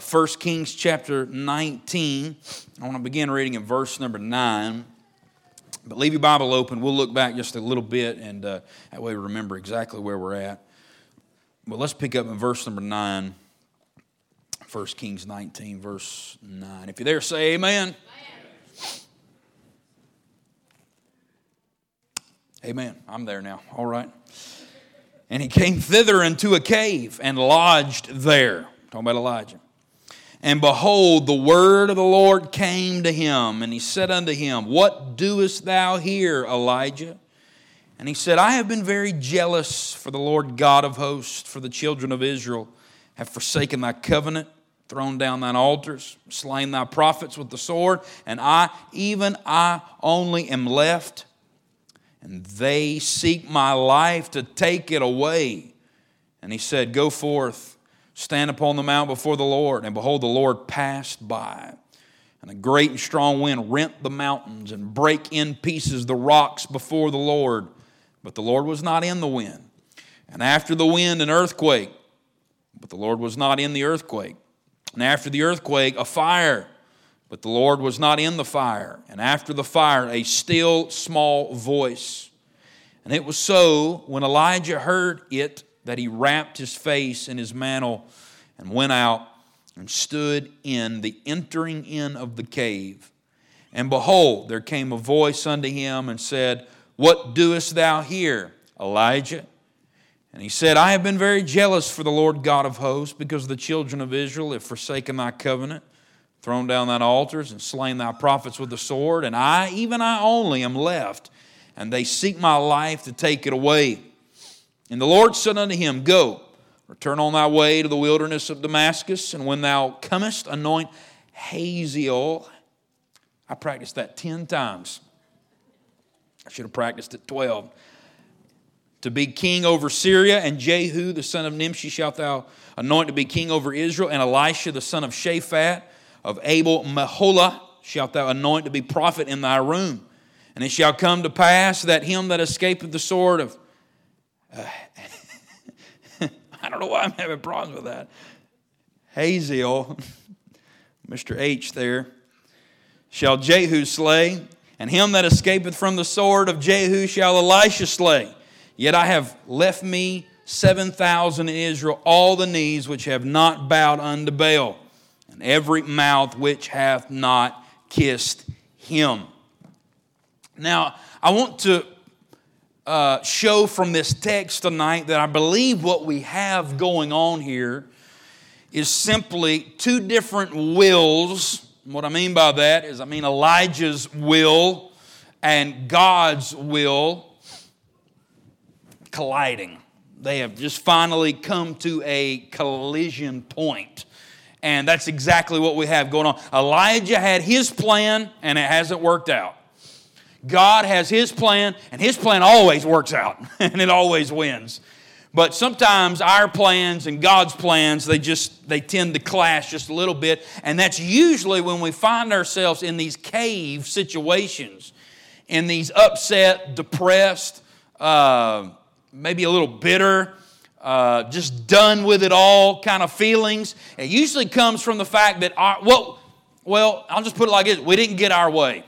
1 Kings chapter 19. I want to begin reading in verse number 9. But leave your Bible open. We'll look back just a little bit, and uh, that way we remember exactly where we're at. But let's pick up in verse number 9. 1 Kings 19, verse 9. If you're there, say amen. Amen. I'm there now. All right. And he came thither into a cave and lodged there. Talking about Elijah. And behold, the word of the Lord came to him, and he said unto him, What doest thou here, Elijah? And he said, I have been very jealous for the Lord God of hosts, for the children of Israel have forsaken thy covenant thrown down thine altars, slain thy prophets with the sword, and I, even I only, am left, and they seek my life to take it away. And he said, Go forth, stand upon the mount before the Lord. And behold, the Lord passed by. And a great and strong wind rent the mountains and brake in pieces the rocks before the Lord. But the Lord was not in the wind. And after the wind, an earthquake. But the Lord was not in the earthquake. And after the earthquake, a fire, but the Lord was not in the fire. And after the fire, a still small voice. And it was so when Elijah heard it that he wrapped his face in his mantle and went out and stood in the entering in of the cave. And behold, there came a voice unto him and said, What doest thou here, Elijah? And he said, I have been very jealous for the Lord God of hosts, because the children of Israel have forsaken thy covenant, thrown down thine altars, and slain thy prophets with the sword. And I, even I only, am left, and they seek my life to take it away. And the Lord said unto him, Go, return on thy way to the wilderness of Damascus, and when thou comest, anoint Hazael. I practiced that 10 times. I should have practiced it 12 to be king over Syria, and Jehu the son of Nimshi shalt thou anoint to be king over Israel, and Elisha the son of Shaphat of Abel Meholah shalt thou anoint to be prophet in thy room. And it shall come to pass that him that escapeth the sword of uh, I don't know why I'm having problems with that. Hazael, Mr. H there, shall Jehu slay, and him that escapeth from the sword of Jehu shall Elisha slay. Yet I have left me 7,000 in Israel, all the knees which have not bowed unto Baal, and every mouth which hath not kissed him. Now, I want to uh, show from this text tonight that I believe what we have going on here is simply two different wills. What I mean by that is, I mean Elijah's will and God's will colliding. They have just finally come to a collision point. And that's exactly what we have going on. Elijah had his plan, and it hasn't worked out. God has his plan, and his plan always works out, and it always wins. But sometimes our plans and God's plans, they just they tend to clash just a little bit, and that's usually when we find ourselves in these cave situations, in these upset, depressed, uh, maybe a little bitter, uh, just done with it all kind of feelings. It usually comes from the fact that, our, well, well, I'll just put it like this we didn't get our way.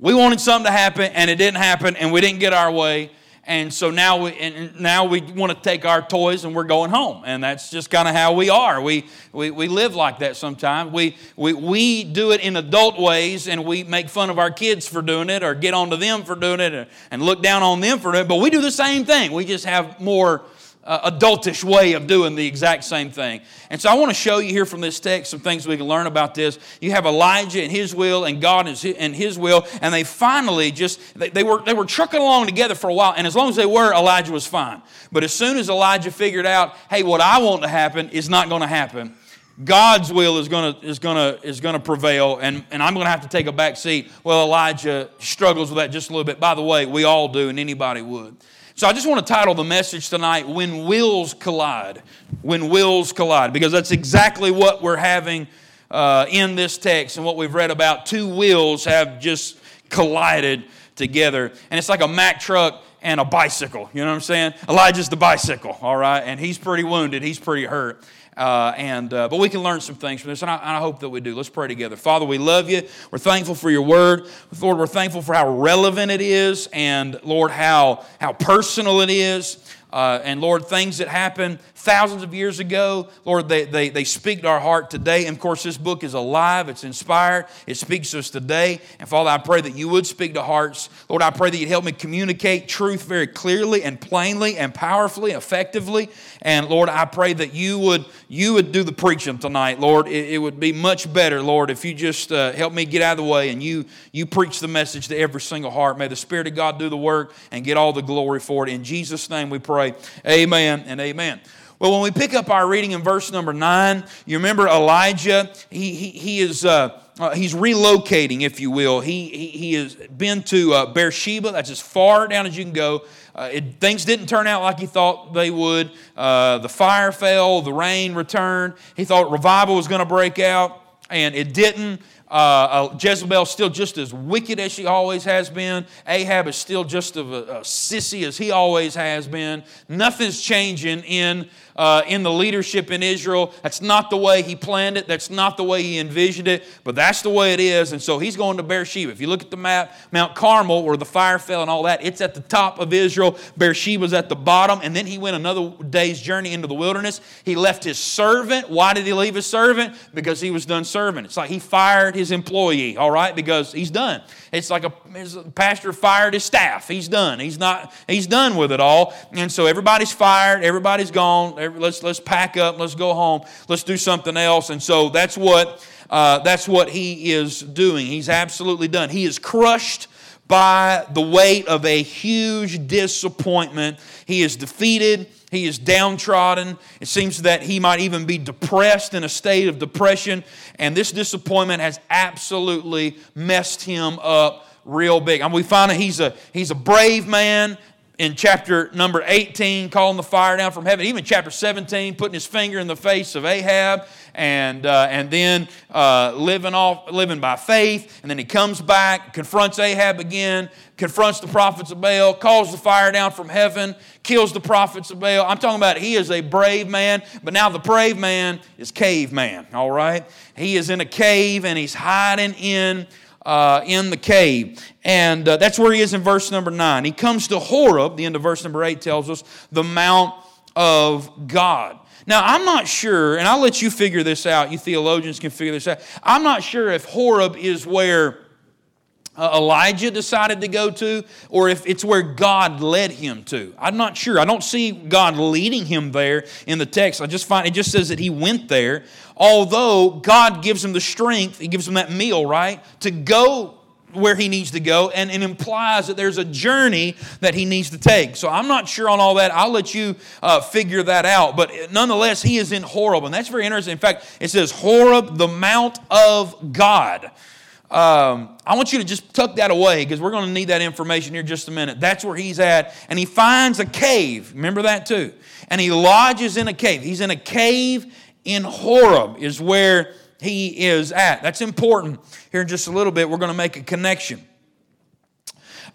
We wanted something to happen and it didn't happen and we didn't get our way. And so now we and now we want to take our toys and we're going home. And that's just kind of how we are. We, we we live like that sometimes. We, we we do it in adult ways and we make fun of our kids for doing it or get onto them for doing it and look down on them for it but we do the same thing. We just have more uh, adultish way of doing the exact same thing. And so I want to show you here from this text some things we can learn about this. You have Elijah and his will and God and his will, and they finally just, they, they, were, they were trucking along together for a while, and as long as they were, Elijah was fine. But as soon as Elijah figured out, hey, what I want to happen is not going to happen, God's will is going to is going to is going to prevail, and, and I'm going to have to take a back seat. Well, Elijah struggles with that just a little bit. By the way, we all do, and anybody would. So I just want to title the message tonight, When Wills Collide. When Wills Collide, because that's exactly what we're having uh, in this text and what we've read about. Two wills have just collided together. And it's like a Mack truck and a bicycle. You know what I'm saying? Elijah's the bicycle, all right? And he's pretty wounded, he's pretty hurt. Uh, and uh, but we can learn some things from this, and I, and I, hope that we do. Let's pray together. Father, we love you. We're thankful for your word, Lord. We're thankful for how relevant it is, and Lord, how how personal it is. Uh, and Lord, things that happen thousands of years ago, Lord, they, they, they speak to our heart today. And of course, this book is alive, it's inspired, it speaks to us today. And Father, I pray that you would speak to hearts. Lord, I pray that you'd help me communicate truth very clearly and plainly and powerfully, effectively. And Lord, I pray that you would you would do the preaching tonight, Lord. It, it would be much better, Lord, if you just uh, help me get out of the way and you you preach the message to every single heart. May the Spirit of God do the work and get all the glory for it. In Jesus' name we pray. Amen and amen. Well, when we pick up our reading in verse number nine, you remember Elijah, he, he, he is. Uh, uh, he's relocating, if you will. He, he, he has been to uh, Beersheba, that's as far down as you can go. Uh, it, things didn't turn out like he thought they would. Uh, the fire fell, the rain returned. He thought revival was going to break out, and it didn't. Uh, uh, Jezebel still just as wicked as she always has been. Ahab is still just of a, a sissy as he always has been. Nothing's changing in uh, in the leadership in Israel. That's not the way he planned it. That's not the way he envisioned it, but that's the way it is. And so he's going to Beersheba. If you look at the map, Mount Carmel, where the fire fell and all that, it's at the top of Israel. Beersheba's at the bottom. And then he went another day's journey into the wilderness. He left his servant. Why did he leave his servant? Because he was done serving. It's like he fired his employee, all right, because he's done. It's like a, a pastor fired his staff. He's done. He's not, he's done with it all. And so everybody's fired, everybody's gone let's, let's pack up, let's go home, let's do something else. And so that's what, uh, that's what he is doing. He's absolutely done. He is crushed by the weight of a huge disappointment. He is defeated. He is downtrodden. It seems that he might even be depressed in a state of depression. And this disappointment has absolutely messed him up real big. Mean, we find that he's a, he's a brave man in chapter number 18, calling the fire down from heaven. Even chapter 17, putting his finger in the face of Ahab, and, uh, and then uh, living, off, living by faith. And then he comes back, confronts Ahab again, confronts the prophets of Baal, calls the fire down from heaven, kills the prophets of Baal. I'm talking about he is a brave man, but now the brave man is caveman, all right? He is in a cave and he's hiding in uh, in the cave. And uh, that's where he is in verse number 9. He comes to Horeb, the end of verse number 8 tells us, the Mount of God. Now, I'm not sure, and I'll let you figure this out. You theologians can figure this out. I'm not sure if Horeb is where uh, Elijah decided to go to, or if it's where God led him to. I'm not sure. I don't see God leading him there in the text. I just find it just says that he went there. Although God gives him the strength, he gives him that meal, right, to go where he needs to go, and it implies that there's a journey that he needs to take. So I'm not sure on all that. I'll let you uh, figure that out. But nonetheless, he is in Horeb, and that's very interesting. In fact, it says Horeb, the Mount of God. Um, I want you to just tuck that away because we're going to need that information here just a minute. That's where he's at. And he finds a cave. Remember that too. And he lodges in a cave. He's in a cave in Horeb, is where he is at. That's important. Here in just a little bit, we're going to make a connection.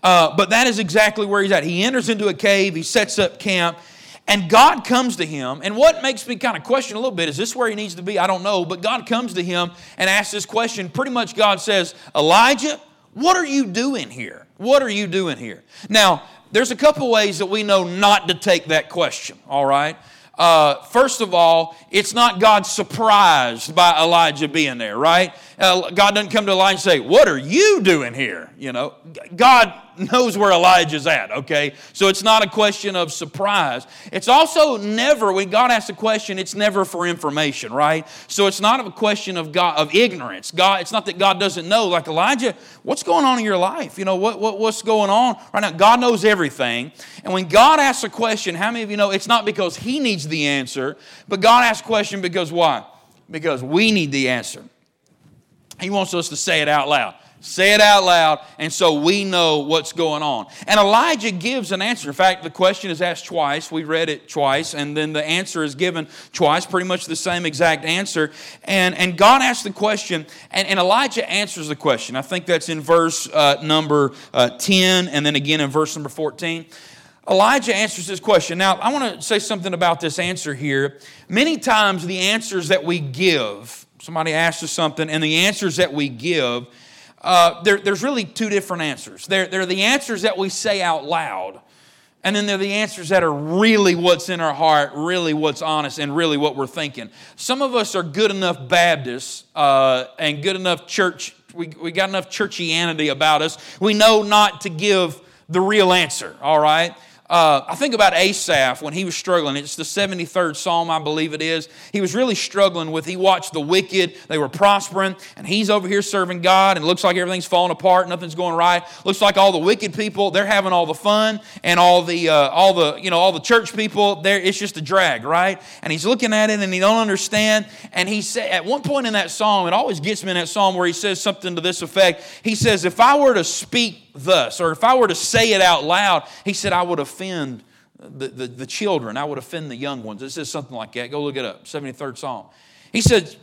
Uh, but that is exactly where he's at. He enters into a cave, he sets up camp, and God comes to him. And what makes me kind of question a little bit is this where he needs to be? I don't know. But God comes to him and asks this question. Pretty much, God says, Elijah, what are you doing here? What are you doing here? Now, there's a couple ways that we know not to take that question, all right? Uh, first of all, it's not God surprised by Elijah being there, right? Uh, God doesn't come to Elijah and say, What are you doing here? You know, God knows where Elijah's at, okay? So it's not a question of surprise. It's also never, when God asks a question, it's never for information, right? So it's not a question of God of ignorance. God, it's not that God doesn't know. Like Elijah, what's going on in your life? You know, what, what what's going on right now? God knows everything. And when God asks a question, how many of you know it's not because He needs the answer, but God asks a question because why? Because we need the answer. He wants us to say it out loud. Say it out loud, and so we know what's going on. And Elijah gives an answer. In fact, the question is asked twice. We read it twice, and then the answer is given twice, pretty much the same exact answer. And, and God asks the question, and, and Elijah answers the question. I think that's in verse uh, number uh, 10, and then again in verse number 14. Elijah answers this question. Now, I want to say something about this answer here. Many times, the answers that we give, somebody asks us something, and the answers that we give, uh, there, there's really two different answers. There are the answers that we say out loud, and then there are the answers that are really what's in our heart, really what's honest, and really what we're thinking. Some of us are good enough Baptists uh, and good enough church, we, we got enough churchianity about us. We know not to give the real answer, all right? Uh, I think about Asaph when he was struggling. It's the 73rd Psalm, I believe it is. He was really struggling with, he watched the wicked, they were prospering, and he's over here serving God, and it looks like everything's falling apart, nothing's going right. Looks like all the wicked people, they're having all the fun, and all the, uh, all the, you know, all the church people, there it's just a drag, right? And he's looking at it and he don't understand. And he said, at one point in that psalm, it always gets me in that psalm where he says something to this effect. He says, if I were to speak thus, or if I were to say it out loud, he said, I would offend the, the, the, children, I would offend the young ones. It says something like that. Go look it up, 73rd Psalm. He said,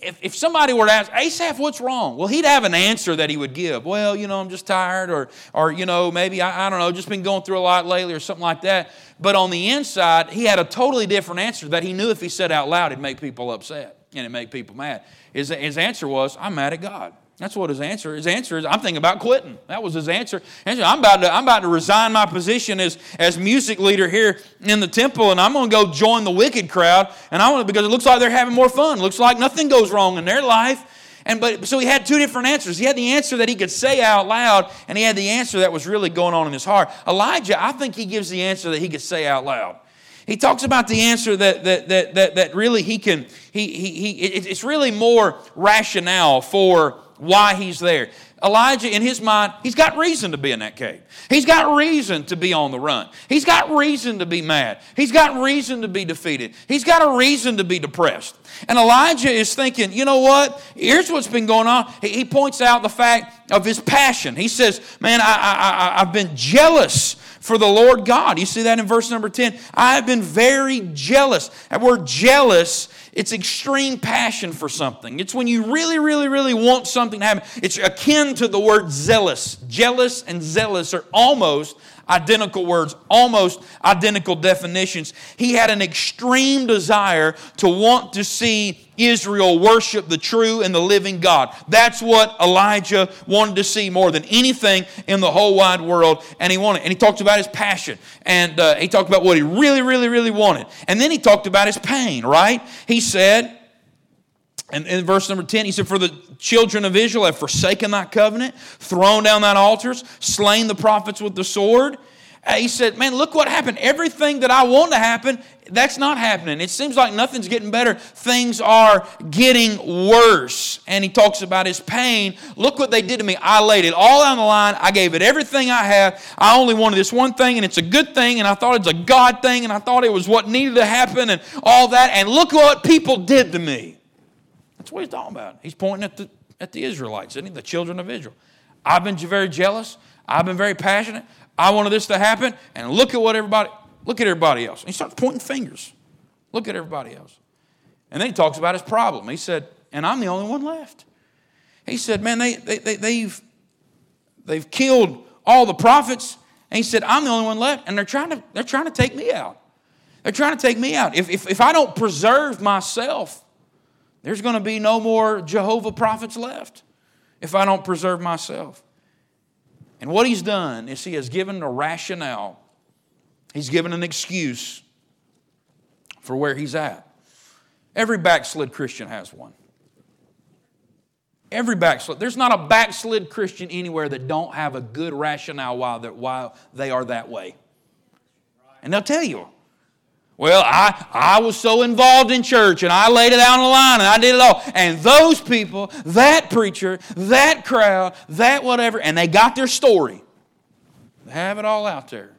if, if somebody were to ask, Asaph, what's wrong? Well, he'd have an answer that he would give. Well, you know, I'm just tired, or, or you know, maybe, I, I don't know, just been going through a lot lately, or something like that. But on the inside, he had a totally different answer that he knew if he said out loud, it'd make people upset and it'd make people mad. His, his answer was, I'm mad at God. That's what his answer. His answer is, I'm thinking about quitting. That was his answer. I'm about to, I'm about to resign my position as, as music leader here in the temple, and I'm going to go join the wicked crowd. And I want because it looks like they're having more fun. It looks like nothing goes wrong in their life. And but so he had two different answers. He had the answer that he could say out loud, and he had the answer that was really going on in his heart. Elijah, I think he gives the answer that he could say out loud. He talks about the answer that, that, that, that, that really he can, he, he, he, it's really more rationale for why he's there. Elijah, in his mind, he's got reason to be in that cave. He's got reason to be on the run. He's got reason to be mad. He's got reason to be defeated. He's got a reason to be depressed. And Elijah is thinking, you know what? Here's what's been going on. He points out the fact of his passion. He says, Man, I, I, I, I've been jealous for the Lord God. You see that in verse number 10. I have been very jealous. That word jealous it's extreme passion for something. It's when you really, really, really want something to happen. It's akin to the word zealous. Jealous and zealous are almost identical words, almost identical definitions. He had an extreme desire to want to see Israel worship the true and the living God. That's what Elijah wanted to see more than anything in the whole wide world. And he wanted, and he talked about his passion, and uh, he talked about what he really, really, really wanted. And then he talked about his pain, right? He said, and in verse number 10, he said, For the children of Israel have forsaken that covenant, thrown down that altars, slain the prophets with the sword. Uh, he said, Man, look what happened. Everything that I want to happen, that's not happening. It seems like nothing's getting better. Things are getting worse. And he talks about his pain. Look what they did to me. I laid it all on the line. I gave it everything I have. I only wanted this one thing, and it's a good thing, and I thought it's a God thing, and I thought it was what needed to happen, and all that. And look what people did to me. That's what he's talking about. He's pointing at the, at the Israelites, isn't he? The children of Israel. I've been very jealous. I've been very passionate. I wanted this to happen, and look at what everybody, look at everybody else. And he starts pointing fingers. Look at everybody else. And then he talks about his problem. He said, and I'm the only one left. He said, man, they, they, they, they've, they've killed all the prophets. And he said, I'm the only one left, and they're trying to, they're trying to take me out. They're trying to take me out. If, if, if I don't preserve myself, there's going to be no more Jehovah prophets left if I don't preserve myself. And what he's done is he has given a rationale, he's given an excuse for where he's at. Every backslid Christian has one. Every backslid. There's not a backslid Christian anywhere that don't have a good rationale why, why they are that way. And they'll tell you, well, I, I was so involved in church and I laid it out on the line and I did it all. And those people, that preacher, that crowd, that whatever, and they got their story. They have it all out there.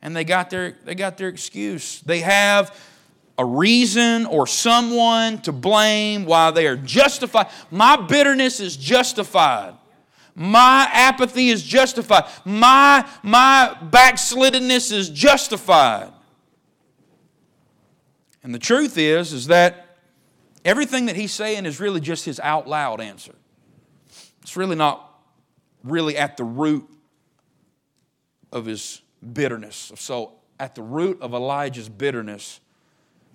And they got their, they got their excuse. They have a reason or someone to blame why they are justified. My bitterness is justified. My apathy is justified. My, my backsliddenness is justified. And the truth is, is that everything that he's saying is really just his out loud answer. It's really not really at the root of his bitterness. So, at the root of Elijah's bitterness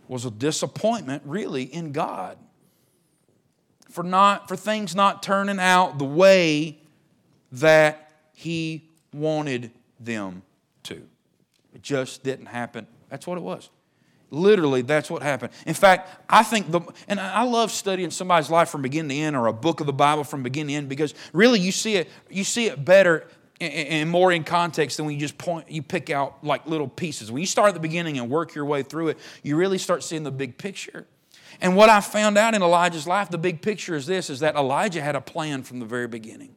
was a disappointment, really, in God for not for things not turning out the way that he wanted them to. It just didn't happen. That's what it was. Literally, that's what happened. In fact, I think the, and I love studying somebody's life from beginning to end or a book of the Bible from beginning to end because really you see it, you see it better and more in context than when you just point, you pick out like little pieces. When you start at the beginning and work your way through it, you really start seeing the big picture. And what I found out in Elijah's life, the big picture is this, is that Elijah had a plan from the very beginning.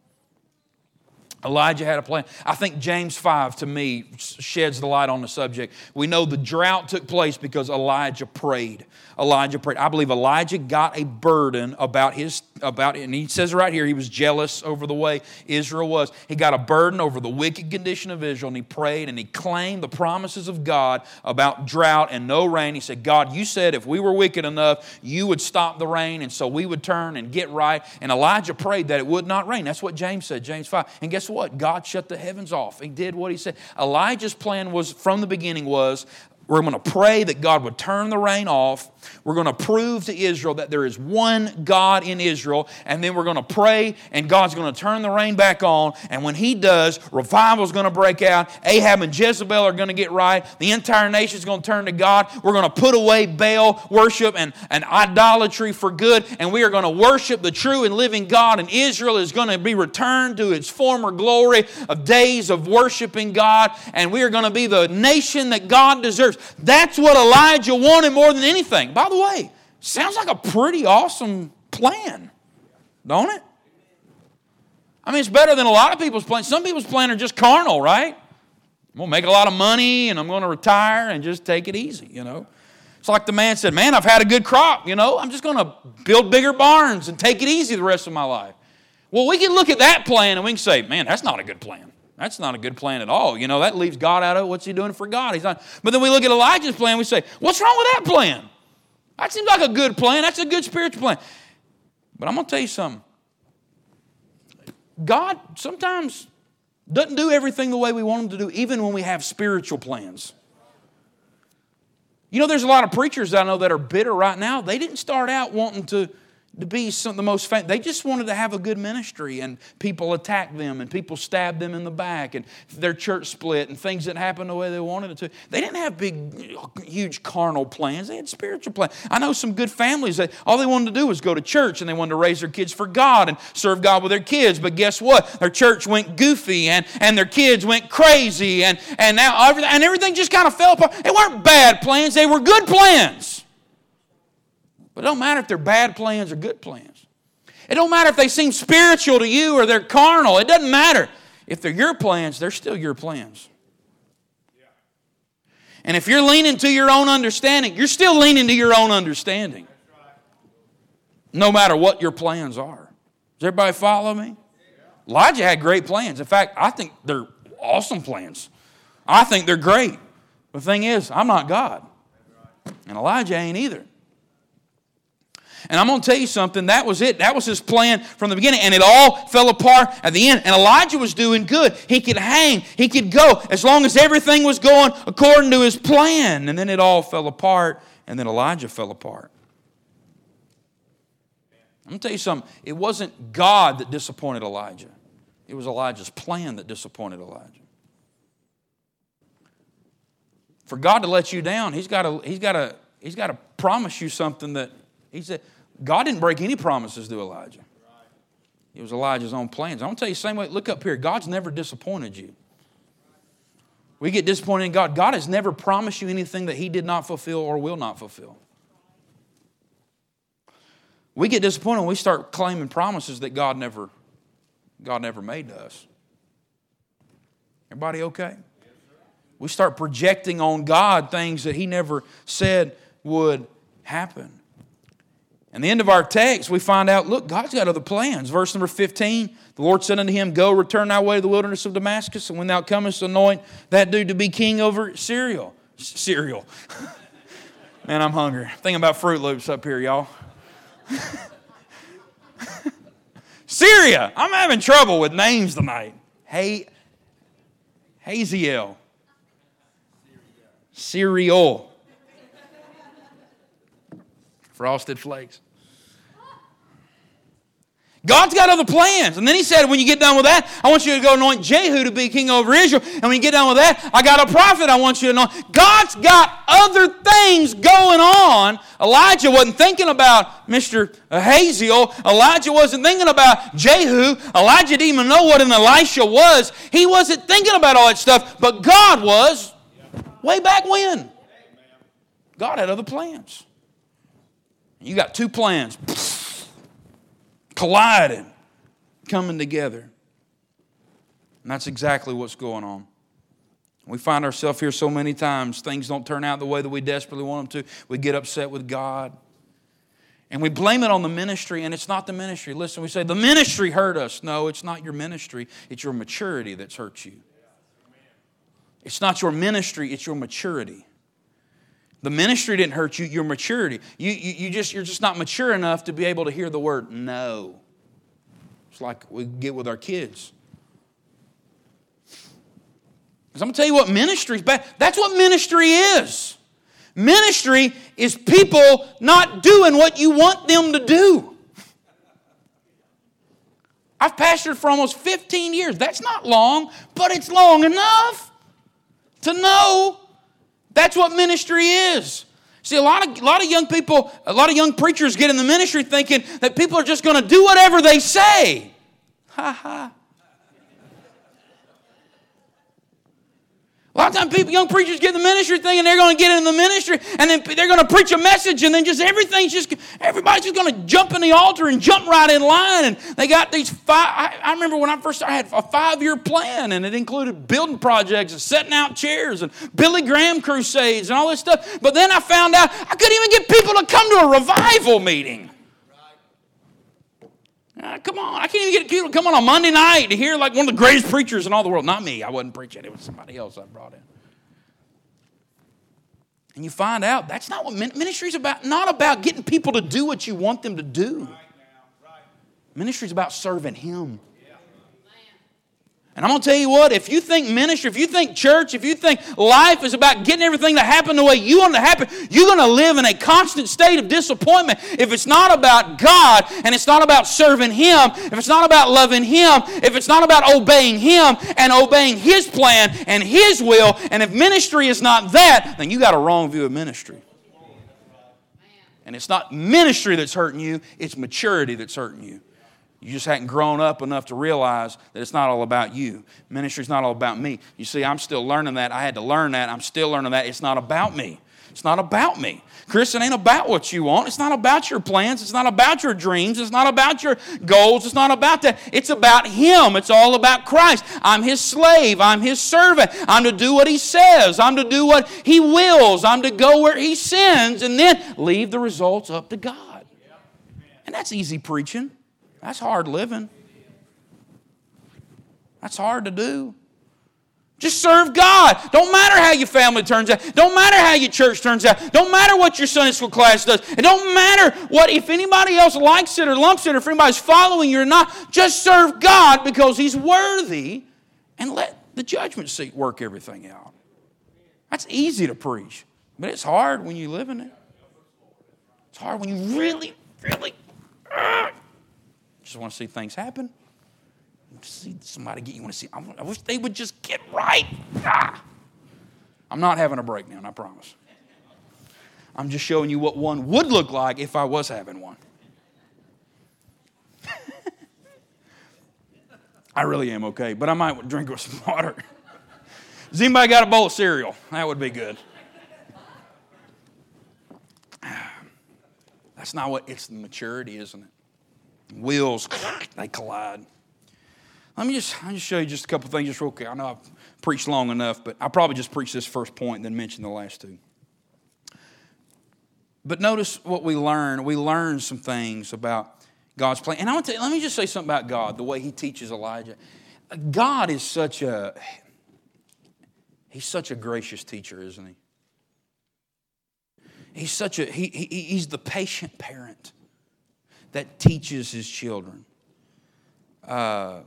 Elijah had a plan. I think James 5 to me sheds the light on the subject. We know the drought took place because Elijah prayed. Elijah prayed. I believe Elijah got a burden about his about it, and he says right here he was jealous over the way Israel was. He got a burden over the wicked condition of Israel, and he prayed and he claimed the promises of God about drought and no rain. He said, God, you said if we were wicked enough, you would stop the rain, and so we would turn and get right. And Elijah prayed that it would not rain. That's what James said, James 5. And guess what? God shut the heavens off. He did what he said. Elijah's plan was from the beginning was we're going to pray that God would turn the rain off. We're going to prove to Israel that there is one God in Israel. And then we're going to pray, and God's going to turn the rain back on. And when He does, revival is going to break out. Ahab and Jezebel are going to get right. The entire nation is going to turn to God. We're going to put away Baal worship and, and idolatry for good. And we are going to worship the true and living God. And Israel is going to be returned to its former glory of days of worshiping God. And we are going to be the nation that God deserves. That's what Elijah wanted more than anything. By the way, sounds like a pretty awesome plan, don't it? I mean, it's better than a lot of people's plans. Some people's plans are just carnal, right? I'm going to make a lot of money and I'm going to retire and just take it easy, you know. It's like the man said, Man, I've had a good crop, you know. I'm just going to build bigger barns and take it easy the rest of my life. Well, we can look at that plan and we can say, Man, that's not a good plan. That's not a good plan at all. You know, that leaves God out of it. What's he doing for God? He's not. But then we look at Elijah's plan, we say, what's wrong with that plan? That seems like a good plan. That's a good spiritual plan. But I'm going to tell you something. God sometimes doesn't do everything the way we want him to do, even when we have spiritual plans. You know, there's a lot of preachers I know that are bitter right now. They didn't start out wanting to to be some of the most famous. They just wanted to have a good ministry, and people attacked them, and people stabbed them in the back, and their church split, and things that happened the way they wanted it to. They didn't have big, huge carnal plans. They had spiritual plans. I know some good families that all they wanted to do was go to church, and they wanted to raise their kids for God and serve God with their kids. But guess what? Their church went goofy, and, and their kids went crazy, and, and now everything, and everything just kind of fell apart. They weren't bad plans; they were good plans. But it don't matter if they're bad plans or good plans. It don't matter if they seem spiritual to you or they're carnal. It doesn't matter. If they're your plans, they're still your plans. And if you're leaning to your own understanding, you're still leaning to your own understanding. No matter what your plans are. Does everybody follow me? Elijah had great plans. In fact, I think they're awesome plans. I think they're great. The thing is, I'm not God. And Elijah ain't either. And I'm going to tell you something, that was it. That was his plan from the beginning. And it all fell apart at the end. And Elijah was doing good. He could hang, he could go as long as everything was going according to his plan. And then it all fell apart. And then Elijah fell apart. I'm going to tell you something. It wasn't God that disappointed Elijah, it was Elijah's plan that disappointed Elijah. For God to let you down, He's got to, he's got to, he's got to promise you something that He said, God didn't break any promises to Elijah. It was Elijah's own plans. I'm to tell you the same way. Look up here. God's never disappointed you. We get disappointed in God. God has never promised you anything that He did not fulfill or will not fulfill. We get disappointed when we start claiming promises that God never, God never made to us. Everybody okay? We start projecting on God things that He never said would happen. And the end of our text, we find out, look, God's got other plans. Verse number 15, the Lord said unto him, Go, return thy way to the wilderness of Damascus, and when thou comest, anoint that dude to be king over Syria. Cereal. Man, I'm hungry. Thinking about Froot Loops up here, y'all. Syria. I'm having trouble with names tonight. Hey, Haziel. cereal. Frosted Flakes. God's got other plans. And then he said, when you get done with that, I want you to go anoint Jehu to be king over Israel. And when you get done with that, I got a prophet I want you to know. God's got other things going on. Elijah wasn't thinking about Mr. Hazael. Elijah wasn't thinking about Jehu. Elijah didn't even know what an Elisha was. He wasn't thinking about all that stuff, but God was way back when. God had other plans. You got two plans colliding, coming together. And that's exactly what's going on. We find ourselves here so many times, things don't turn out the way that we desperately want them to. We get upset with God. And we blame it on the ministry, and it's not the ministry. Listen, we say, the ministry hurt us. No, it's not your ministry, it's your maturity that's hurt you. It's not your ministry, it's your maturity. The ministry didn't hurt you, your maturity. You, you, you just, you're just not mature enough to be able to hear the word no. It's like we get with our kids. Because I'm going to tell you what ministry is. That's what ministry is. Ministry is people not doing what you want them to do. I've pastored for almost 15 years. That's not long, but it's long enough to know that's what ministry is. See, a lot of, a lot of young people, a lot of young preachers get in the ministry thinking that people are just going to do whatever they say. Ha ha. A lot of times, people, young preachers get the ministry thing, and they're going to get in the ministry, and then they're going to preach a message, and then just everything's just everybody's just going to jump in the altar and jump right in line. And they got these five. I, I remember when I first I had a five-year plan, and it included building projects and setting out chairs and Billy Graham crusades and all this stuff. But then I found out I couldn't even get people to come to a revival meeting. Uh, come on, I can't even get people to come on a Monday night to hear like one of the greatest preachers in all the world. Not me, I wasn't preaching, it was somebody else I brought in. And you find out that's not what ministry is about. Not about getting people to do what you want them to do. Ministry is about serving Him. And I'm going to tell you what, if you think ministry, if you think church, if you think life is about getting everything to happen the way you want it to happen, you're going to live in a constant state of disappointment if it's not about God and it's not about serving Him, if it's not about loving Him, if it's not about obeying Him and obeying His plan and His will, and if ministry is not that, then you got a wrong view of ministry. And it's not ministry that's hurting you, it's maturity that's hurting you. You just hadn't grown up enough to realize that it's not all about you. Ministry's not all about me. You see, I'm still learning that. I had to learn that. I'm still learning that. It's not about me. It's not about me. Christian ain't about what you want. It's not about your plans. It's not about your dreams. It's not about your goals. It's not about that. It's about Him. It's all about Christ. I'm His slave. I'm His servant. I'm to do what He says. I'm to do what He wills. I'm to go where He sends and then leave the results up to God. And that's easy preaching. That's hard living. That's hard to do. Just serve God. Don't matter how your family turns out. Don't matter how your church turns out. Don't matter what your Sunday school class does. It don't matter what if anybody else likes it or lumps it or if anybody's following you or not. Just serve God because He's worthy and let the judgment seat work everything out. That's easy to preach, but it's hard when you live in it. It's hard when you really, really uh, just want to see things happen. See somebody get you want to see. I wish they would just get right. Ah. I'm not having a breakdown, I promise. I'm just showing you what one would look like if I was having one. I really am okay, but I might drink with some water. Has anybody got a bowl of cereal? That would be good. That's not what it's the maturity, isn't it? Wheels, they collide. Let me just, I'll just show you just a couple things just real quick. I know I've preached long enough, but I'll probably just preach this first point and then mention the last two. But notice what we learn. We learn some things about God's plan. And I want to let me just say something about God, the way He teaches Elijah. God is such a He's such a gracious teacher, isn't he? He's such a he, he he's the patient parent that teaches his children. Uh,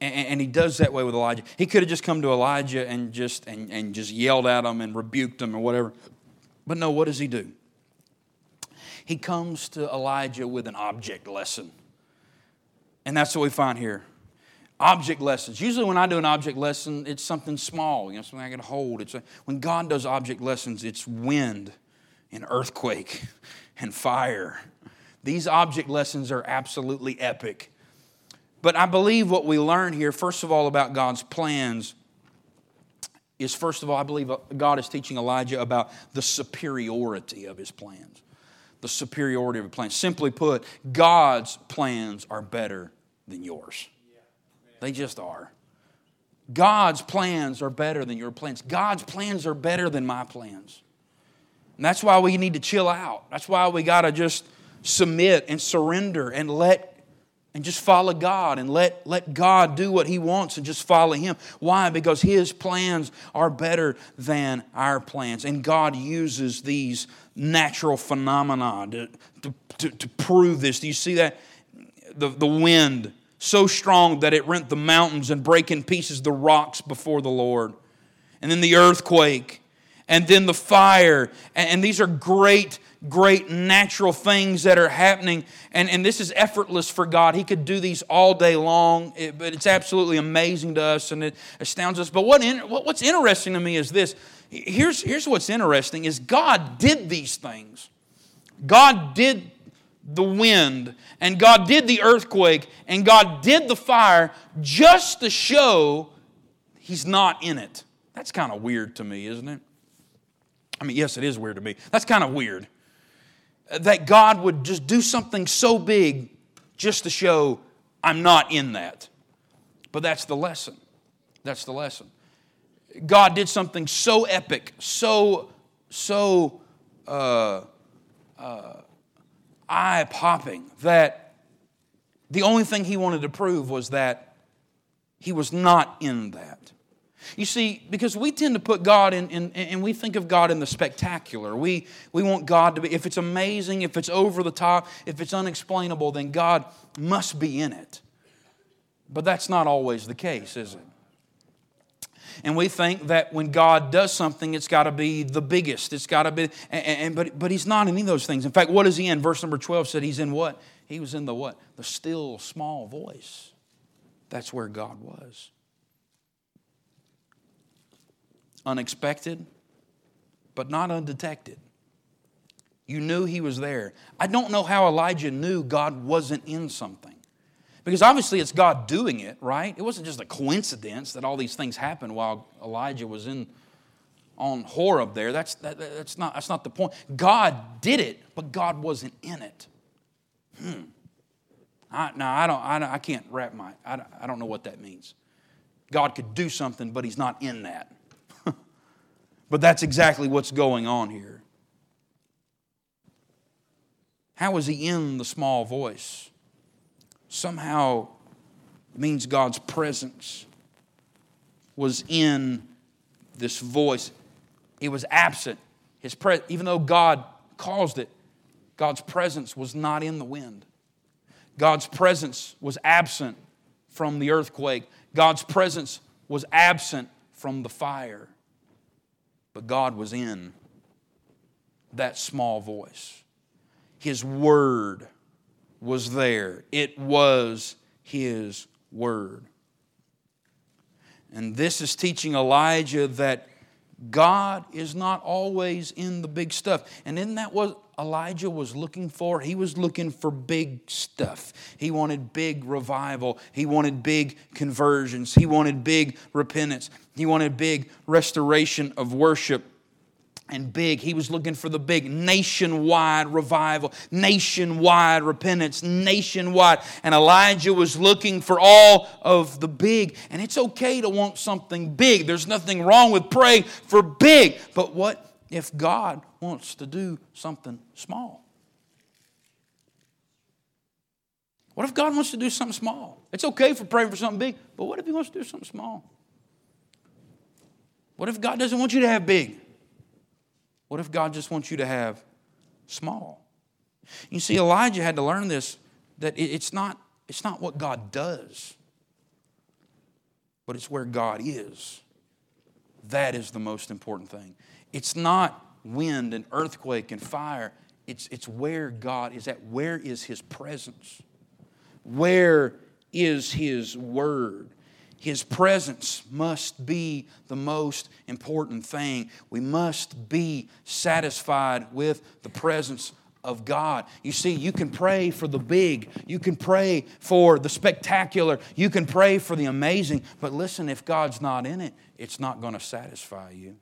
And, and he does that way with Elijah. He could have just come to Elijah and just and, and just yelled at him and rebuked him or whatever. But no, what does he do? He comes to Elijah with an object lesson. And that's what we find here. Object lessons. Usually, when I do an object lesson, it's something small, you know, something I can hold. It's a, when God does object lessons, it's wind and earthquake and fire. These object lessons are absolutely epic. But I believe what we learn here, first of all, about God's plans, is first of all, I believe God is teaching Elijah about the superiority of his plans. The superiority of his plans. Simply put, God's plans are better than yours. They just are. God's plans are better than your plans. God's plans are better than my plans. And that's why we need to chill out. That's why we got to just submit and surrender and let and just follow God and let, let God do what He wants and just follow Him. Why? Because His plans are better than our plans. And God uses these natural phenomena to, to, to, to prove this. Do you see that? The, the wind so strong that it rent the mountains and break in pieces the rocks before the Lord. And then the earthquake, and then the fire. And, these are great, great natural things that are happening. And, and this is effortless for God. He could do these all day long, but it's absolutely amazing to us and it astounds us. But what in, what's interesting to me is this. Here's, here's what's interesting is God did these things. God did the wind, and God did the earthquake, and God did the fire just to show He's not in it. That's kind of weird to me, isn't it? I mean, yes, it is weird to me. That's kind of weird. That God would just do something so big just to show I'm not in that. But that's the lesson. That's the lesson. God did something so epic, so, so, uh, uh, eye popping that the only thing he wanted to prove was that he was not in that. You see, because we tend to put God in, in, and we think of God in the spectacular. We, we want God to be, if it's amazing, if it's over the top, if it's unexplainable, then God must be in it. But that's not always the case, is it? And we think that when God does something, it's got to be the biggest. It's got to be, and, and, but, but He's not in any of those things. In fact, what is He in? Verse number 12 said He's in what? He was in the what? The still small voice. That's where God was. Unexpected, but not undetected. You knew He was there. I don't know how Elijah knew God wasn't in something. Because obviously it's God doing it, right? It wasn't just a coincidence that all these things happened while Elijah was in on Horeb there. That's, that, that's, not, that's not the point. God did it, but God wasn't in it. Hmm. I, now, I, don't, I, I can't wrap my, I, I don't know what that means. God could do something, but He's not in that. But that's exactly what's going on here. How is He in the small voice? somehow means God's presence was in this voice. It was absent. His pre- even though God caused it, God's presence was not in the wind. God's presence was absent from the earthquake. God's presence was absent from the fire. But God was in that small voice. His word was there, it was his word. And this is teaching Elijah that God is not always in the big stuff. And isn't that what Elijah was looking for? He was looking for big stuff. He wanted big revival. He wanted big conversions. He wanted big repentance. He wanted big restoration of worship and big. He was looking for the big nationwide revival, nationwide repentance, nationwide. And Elijah was looking for all of the big. And it's okay to want something big. There's nothing wrong with praying for big. But what if God wants to do something small? What if God wants to do something small? It's okay for praying for something big, but what if He wants to do something small? What if God doesn't want you to have big? What if God just wants you to have small? You see, Elijah had to learn this that it's not, it's not what God does but it's where God is. That is the most important thing. It's not wind and earthquake and fire, it's, it's where God is at. Where is His presence? Where is His word? His presence must be the most important thing. We must be satisfied with the presence of God. You see, you can pray for the big, you can pray for the spectacular, you can pray for the amazing, but listen, if God's not in it, it's not going to satisfy you.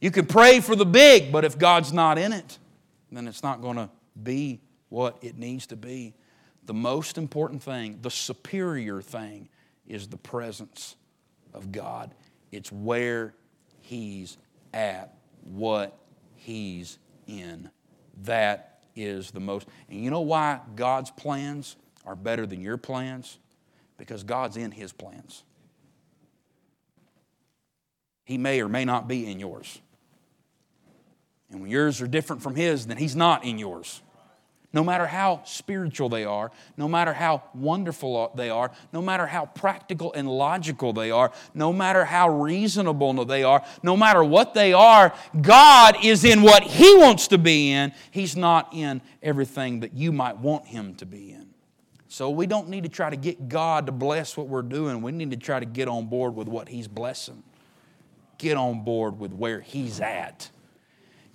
You can pray for the big, but if God's not in it, then it's not going to be what it needs to be. The most important thing, the superior thing, is the presence of God. It's where He's at, what He's in. That is the most. And you know why God's plans are better than your plans? Because God's in His plans. He may or may not be in yours. And when yours are different from His, then He's not in yours. No matter how spiritual they are, no matter how wonderful they are, no matter how practical and logical they are, no matter how reasonable they are, no matter what they are, God is in what He wants to be in. He's not in everything that you might want Him to be in. So we don't need to try to get God to bless what we're doing. We need to try to get on board with what He's blessing, get on board with where He's at.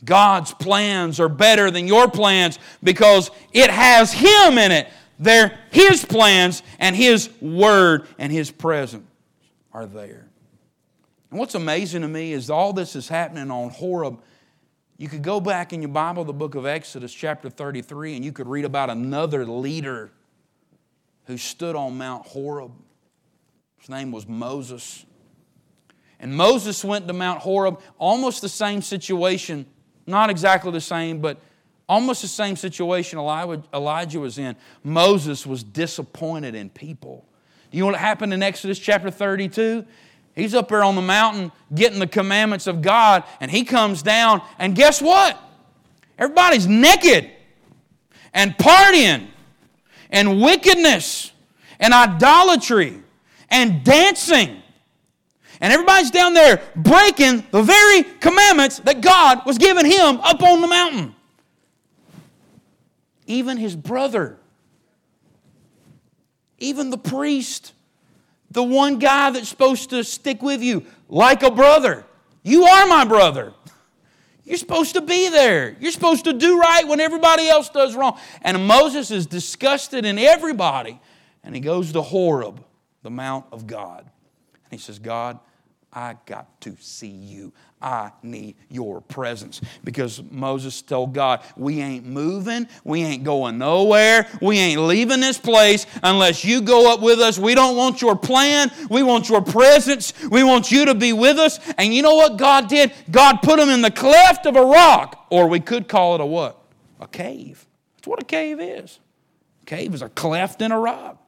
God's plans are better than your plans because it has Him in it. They're His plans and His Word and His presence are there. And what's amazing to me is all this is happening on Horeb. You could go back in your Bible, the book of Exodus, chapter 33, and you could read about another leader who stood on Mount Horeb. His name was Moses. And Moses went to Mount Horeb, almost the same situation not exactly the same, but almost the same situation Elijah was in. Moses was disappointed in people. Do you know what happened in Exodus chapter 32? He's up there on the mountain getting the commandments of God, and he comes down, and guess what? Everybody's naked and partying and wickedness and idolatry and dancing. And everybody's down there breaking the very commandments that God was giving him up on the mountain. Even his brother, even the priest, the one guy that's supposed to stick with you like a brother. You are my brother. You're supposed to be there. You're supposed to do right when everybody else does wrong. And Moses is disgusted in everybody. And he goes to Horeb, the Mount of God. And he says, God, I got to see you. I need your presence. Because Moses told God, We ain't moving. We ain't going nowhere. We ain't leaving this place unless you go up with us. We don't want your plan. We want your presence. We want you to be with us. And you know what God did? God put him in the cleft of a rock, or we could call it a what? A cave. That's what a cave is. A cave is a cleft in a rock.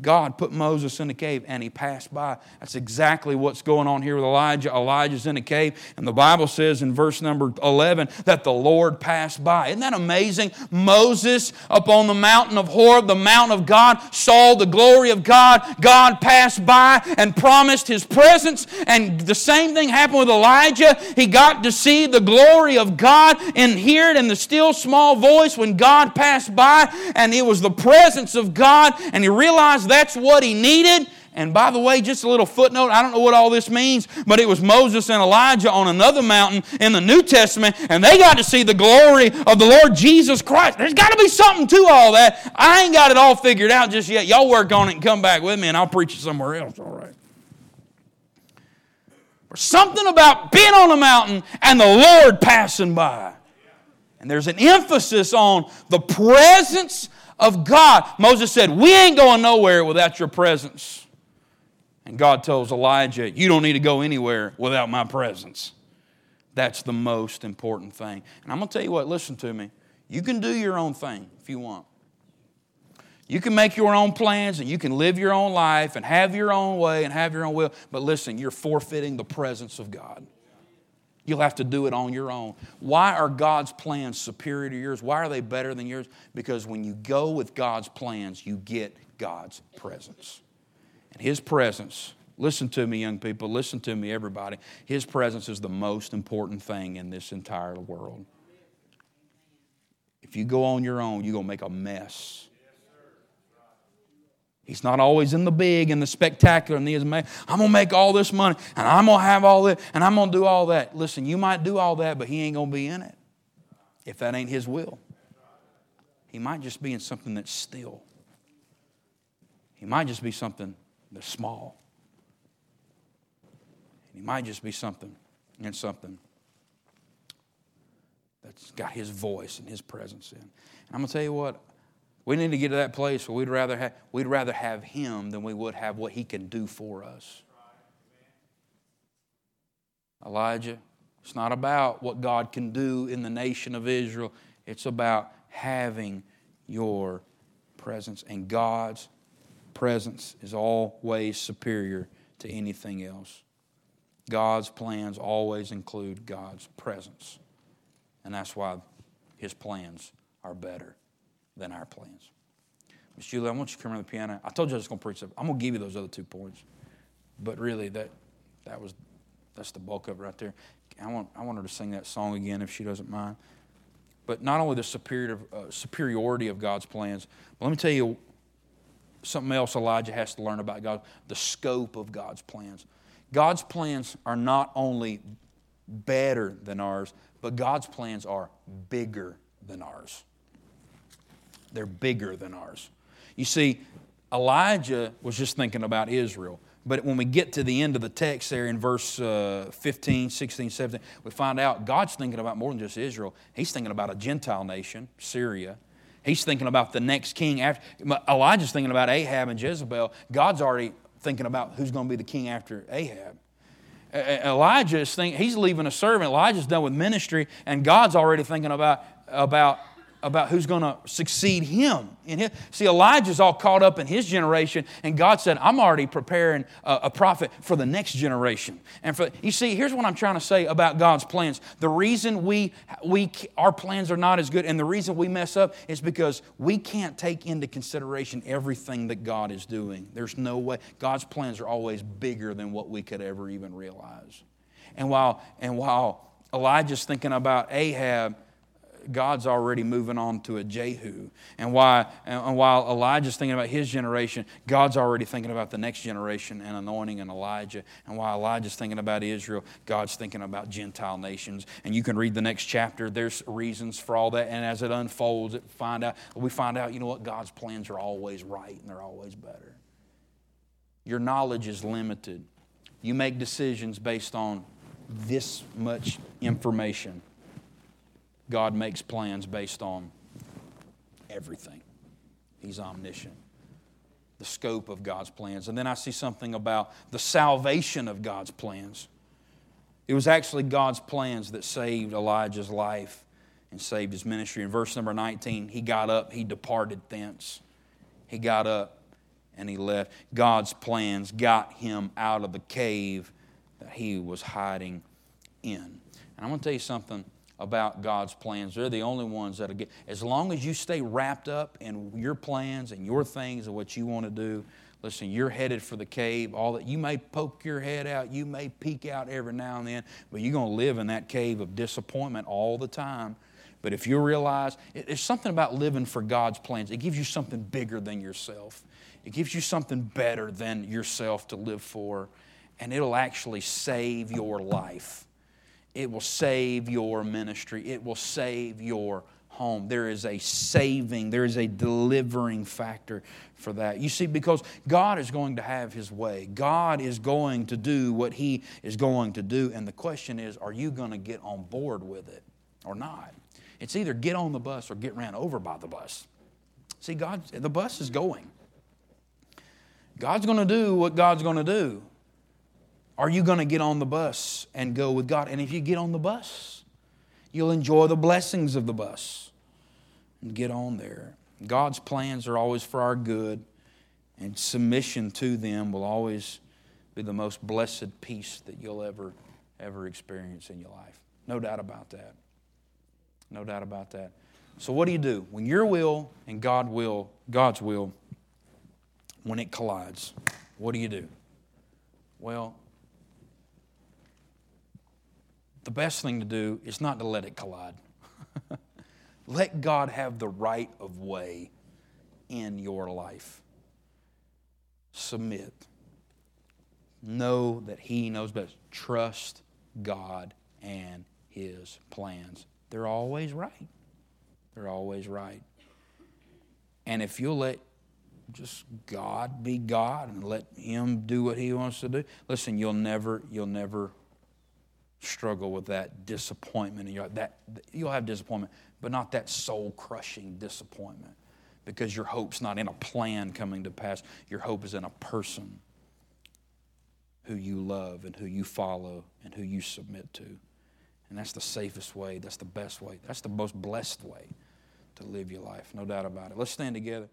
God put Moses in a cave and he passed by. That's exactly what's going on here with Elijah. Elijah's in a cave, and the Bible says in verse number 11 that the Lord passed by. Isn't that amazing? Moses up on the mountain of Horeb, the mountain of God, saw the glory of God. God passed by and promised his presence, and the same thing happened with Elijah. He got to see the glory of God and hear it in the still small voice when God passed by, and it was the presence of God, and he realized that's what he needed. And by the way, just a little footnote I don't know what all this means, but it was Moses and Elijah on another mountain in the New Testament, and they got to see the glory of the Lord Jesus Christ. There's got to be something to all that. I ain't got it all figured out just yet. Y'all work on it and come back with me, and I'll preach it somewhere else, all right? There's something about being on a mountain and the Lord passing by. And there's an emphasis on the presence of God. Moses said, We ain't going nowhere without your presence. And God tells Elijah, You don't need to go anywhere without my presence. That's the most important thing. And I'm going to tell you what, listen to me. You can do your own thing if you want. You can make your own plans and you can live your own life and have your own way and have your own will. But listen, you're forfeiting the presence of God. You'll have to do it on your own. Why are God's plans superior to yours? Why are they better than yours? Because when you go with God's plans, you get God's presence. And His presence, listen to me, young people, listen to me, everybody. His presence is the most important thing in this entire world. If you go on your own, you're going to make a mess. He's not always in the big and the spectacular and the I'm going to make all this money and I'm going to have all this and I'm going to do all that. Listen, you might do all that, but He ain't going to be in it if that ain't His will. He might just be in something that's still. He might just be something that's small. He might just be something in something that's got His voice and His presence in. And I'm going to tell you what, we need to get to that place where we'd rather, have, we'd rather have Him than we would have what He can do for us. Elijah, it's not about what God can do in the nation of Israel, it's about having your presence. And God's presence is always superior to anything else. God's plans always include God's presence. And that's why His plans are better than our plans. Miss Julie, I want you to come around the piano. I told you I was going to preach. I'm going to give you those other two points, but really that that was that's the bulk of it right there. I want I want her to sing that song again if she doesn't mind. But not only the superior, uh, superiority of God's plans, but let me tell you something else Elijah has to learn about God: the scope of God's plans. God's plans are not only better than ours, but God's plans are bigger than ours. They're bigger than ours. You see, Elijah was just thinking about Israel. But when we get to the end of the text there in verse uh, 15, 16, 17, we find out God's thinking about more than just Israel. He's thinking about a Gentile nation, Syria. He's thinking about the next king. After, Elijah's thinking about Ahab and Jezebel. God's already thinking about who's going to be the king after Ahab. Elijah is thinking, he's leaving a servant. Elijah's done with ministry, and God's already thinking about, about about who's going to succeed him. In his, see, Elijah's all caught up in his generation, and God said, I'm already preparing a, a, prophet for the next generation. And for you see, here's what I'm trying to say about God's plans. The reason we, we our plans are not as good, and the reason we mess up is because we can't take into consideration everything that God is doing. There's no way. God's plans are always bigger than what we could ever even realize. And while and while Elijah's thinking about Ahab, God's already moving on to a Jehu. And, why, and while Elijah's thinking about his generation, God's already thinking about the next generation and anointing and Elisha. And while Elijah's thinking about Israel, God's thinking about Gentile nations. And you can read the next chapter. There's reasons for all that. And as it unfolds, it find out, we find out, you know what, God's plans are always right and they're always better. Your knowledge is limited. You make decisions based on this much information. God makes plans based on everything. He's omniscient. The scope of God's plans. And then I see something about the salvation of God's plans. It was actually God's plans that saved Elijah's life and saved his ministry. In verse number 19, he got up, he departed thence. He got up and he left. God's plans got him out of the cave that he was hiding in. And I'm going to tell you something about God's plans. They're the only ones that get, as long as you stay wrapped up in your plans and your things and what you want to do, listen, you're headed for the cave. All that you may poke your head out, you may peek out every now and then, but you're going to live in that cave of disappointment all the time. But if you realize, there's something about living for God's plans. It gives you something bigger than yourself. It gives you something better than yourself to live for, and it'll actually save your life. It will save your ministry. It will save your home. There is a saving, there is a delivering factor for that. You see, because God is going to have His way, God is going to do what He is going to do. And the question is, are you going to get on board with it or not? It's either get on the bus or get ran over by the bus. See, God, the bus is going. God's going to do what God's going to do. Are you going to get on the bus and go with God? And if you get on the bus, you'll enjoy the blessings of the bus and get on there. God's plans are always for our good, and submission to them will always be the most blessed peace that you'll ever, ever experience in your life. No doubt about that. No doubt about that. So, what do you do when your will and God will, God's will, when it collides? What do you do? Well, the best thing to do is not to let it collide. let God have the right of way in your life. Submit. Know that He knows best. Trust God and His plans. They're always right. They're always right. And if you'll let just God be God and let Him do what He wants to do, listen, you'll never, you'll never struggle with that disappointment. That, you'll have disappointment, but not that soul crushing disappointment because your hope's not in a plan coming to pass. Your hope is in a person who you love and who you follow and who you submit to. And that's the safest way, that's the best way, that's the most blessed way to live your life, no doubt about it. Let's stand together.